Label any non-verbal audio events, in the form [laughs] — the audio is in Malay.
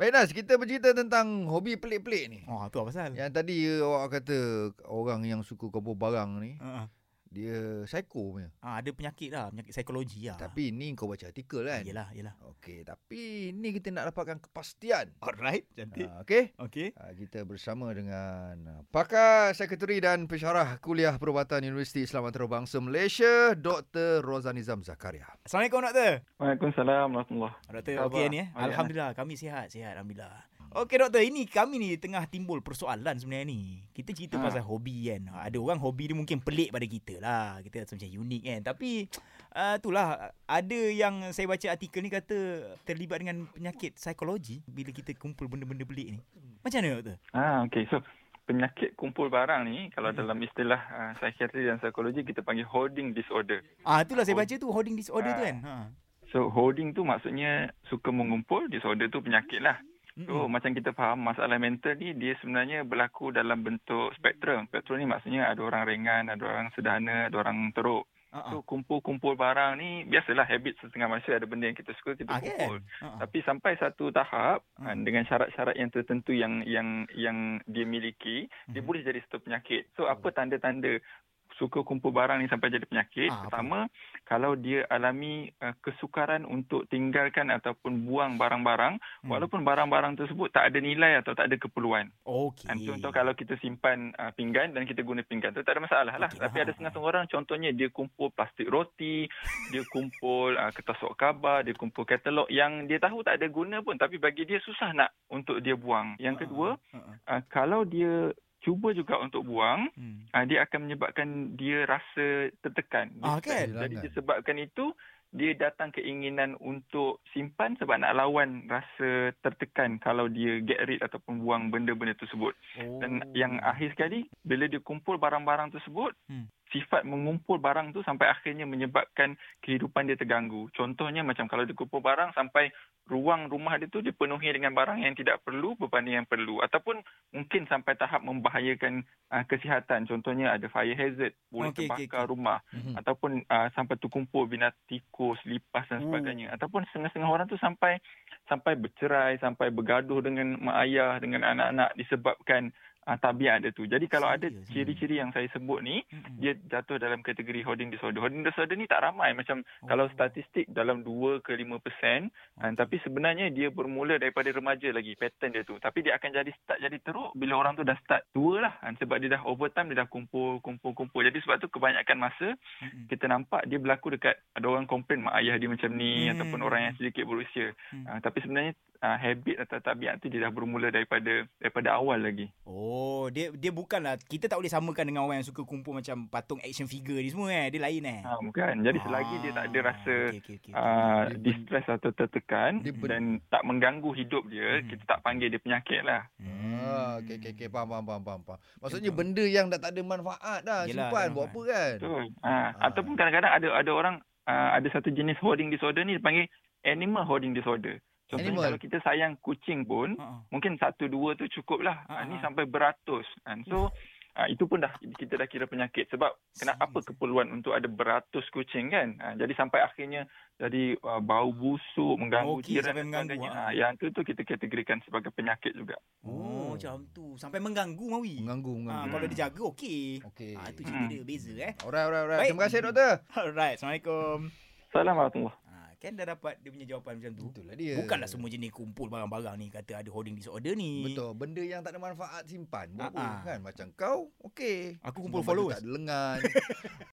Baik Nas, kita bercerita tentang hobi pelik-pelik ni. Oh, tu apa pasal? Yang tadi awak kata orang yang suka kumpul barang ni, Uh, dia psycho punya. ah, ada penyakit lah, penyakit psikologi lah. Tapi ni kau baca artikel kan? Yelah, yelah. Okey, tapi ni kita nak dapatkan kepastian. Alright, cantik. Ha, Okey? Okey. Ha, kita bersama dengan uh, pakar sekretari dan pensyarah kuliah perubatan Universiti Islam Antarabangsa Malaysia, Dr. Rozanizam Zakaria. Assalamualaikum, Doktor. Waalaikumsalam warahmatullahi Doktor, Khabar? okey ni eh? Alhamdulillah, kami sihat, sihat. Alhamdulillah. Okey, Doktor. Ini kami ni tengah timbul persoalan sebenarnya ni. Kita cerita Ha. pasal hobi kan. Ada orang hobi dia mungkin pelik pada kita lah. Kita rasa macam unik kan. Tapi, uh, itulah. Ada yang saya baca artikel ni kata terlibat dengan penyakit psikologi bila kita kumpul benda-benda pelik ni. Macam mana, Doktor? Ah, okay. So, penyakit kumpul barang ni, kalau Hmm. dalam istilah uh, psikiatri dan psikologi, kita panggil hoarding disorder. Ah, itulah saya baca tu hoarding disorder tu Ah. kan. Ha. So, hoarding tu maksudnya suka mengumpul, disorder tu penyakit lah. So, Mm-mm. macam kita faham, masalah mental ni, dia sebenarnya berlaku dalam bentuk spektrum. Spektrum ni maksudnya ada orang ringan, ada orang sederhana, ada orang teruk. Ah, ah. So, kumpul-kumpul barang ni, biasalah habit setengah manusia, ada benda yang kita suka, kita Ah, kumpul. Ah, ah. Tapi sampai satu tahap Hmm. uh, dengan syarat-syarat yang tertentu yang yang yang dia miliki, dia Mhm. boleh jadi satu penyakit. So apa tanda-tanda suka kumpul barang ni sampai jadi penyakit? Ah, apa? Pertama, kalau dia alami uh, kesukaran untuk tinggalkan ataupun buang barang-barang Hmm. walaupun barang-barang tersebut tak ada nilai atau tak ada keperluan. Okey. Okay. Contoh kalau kita simpan uh, pinggan dan kita guna pinggan tu tak ada masalah lah. Okey, Tapi faham. ada setengah-setengah orang contohnya dia kumpul plastik roti, [laughs] dia kumpul uh, kertas sok khabar, dia kumpul katalog yang dia tahu tak ada guna pun tapi bagi dia susah nak untuk dia buang. Yang kedua, Ah, ah. uh, kalau dia cuba juga untuk buang, Hmm. uh, dia akan menyebabkan dia rasa tertekan. Ah, kan? Jadi Kehilangan. disebabkan itu dia datang keinginan untuk simpan sebab nak lawan rasa tertekan kalau dia get rid ataupun buang benda-benda tersebut. Dan Oh. yang akhir sekali bila dia kumpul barang-barang tersebut, Hmm. Sifat mengumpul barang tu sampai akhirnya menyebabkan kehidupan dia terganggu. Contohnya macam kalau dia kumpul barang sampai ruang rumah dia tu dipenuhi dengan barang yang tidak perlu berbanding yang perlu ataupun mungkin sampai tahap membahayakan uh, kesihatan. Contohnya ada fire hazard, boleh okey, terbakar okey. rumah Mhm. ataupun uh, sampai terkumpul binat tikus, lipas dan Oh. sebagainya. Ataupun setengah-setengah orang tu sampai sampai bercerai, sampai bergaduh dengan mak ayah, dengan anak-anak disebabkan uh, tabiat dia tu. Jadi kalau ada ciri-ciri yang saya sebut ni, Mm-mm. dia jatuh dalam kategori hoarding disorder. Hoarding disorder ni tak ramai macam Oh. kalau statistik dalam 2 ke 5 persen, Okey. tapi sebenarnya dia bermula daripada remaja lagi pattern dia tu. Tapi dia akan jadi start jadi teruk bila orang tu dah start tua lah Han, sebab dia dah overtime dia dah kumpul kumpul kumpul. Jadi sebab tu kebanyakan masa Mm-mm. kita nampak dia berlaku dekat ada orang komplain mak ayah dia macam ni Hmm. ataupun orang yang sedikit berusia. Hmm. Uh, tapi sebenarnya uh, habit atau tabiat tu dia dah bermula daripada daripada awal lagi. Oh, dia dia bukanlah kita tak boleh samakan dengan orang yang suka kumpul macam patung action figure ni semua eh. Dia lain eh. Ha, bukan. Jadi selagi dia tak ada rasa okey, okey, okey. uh, Dia- distress atau tertekan Dia ben- dan tak mengganggu hidup dia, Hmm. kita tak panggil dia penyakit lah. Ah, okey okey okey faham faham faham faham. faham. Maksudnya Betul. benda yang dah tak ada manfaat dah Yelah, simpan tak buat apa kan? Betul. Ha, Ah. ataupun kadang-kadang ada ada orang uh, ada satu jenis hoarding disorder ni dipanggil animal hoarding disorder. Contohnya Animal. kalau kita sayang kucing pun, Ha, ha. mungkin satu dua tu cukup lah. Ah, Uh, ni ah. sampai beratus. Kan? So uh, itu pun dah kita dah kira penyakit sebab kena apa keperluan untuk ada beratus kucing kan. Uh, jadi sampai akhirnya jadi uh, bau busuk mengganggu Okey, jiran sampai dan mengganggu, sebagainya. ah. Ah, yang tu tu kita kategorikan sebagai penyakit juga. Oh, Oh. macam tu. Sampai mengganggu Mawi. Mengganggu Ha, mengganggu. kalau dia jaga okey. Okey. Ha, itu cerita Hmm. dia beza eh. Alright alright alright. Baik. Terima kasih doktor. Alright, Assalamualaikum. Assalamualaikum. Kan dah dapat dia punya jawapan macam tu. Itulah dia. Bukanlah semua jenis kumpul barang-barang ni kata ada hoarding disorder ni. Betul. Benda yang tak ada manfaat simpan. Buat Ah, ah. kan? Macam kau, okey. Aku kumpul baju followers. Tak ada lengan. [laughs]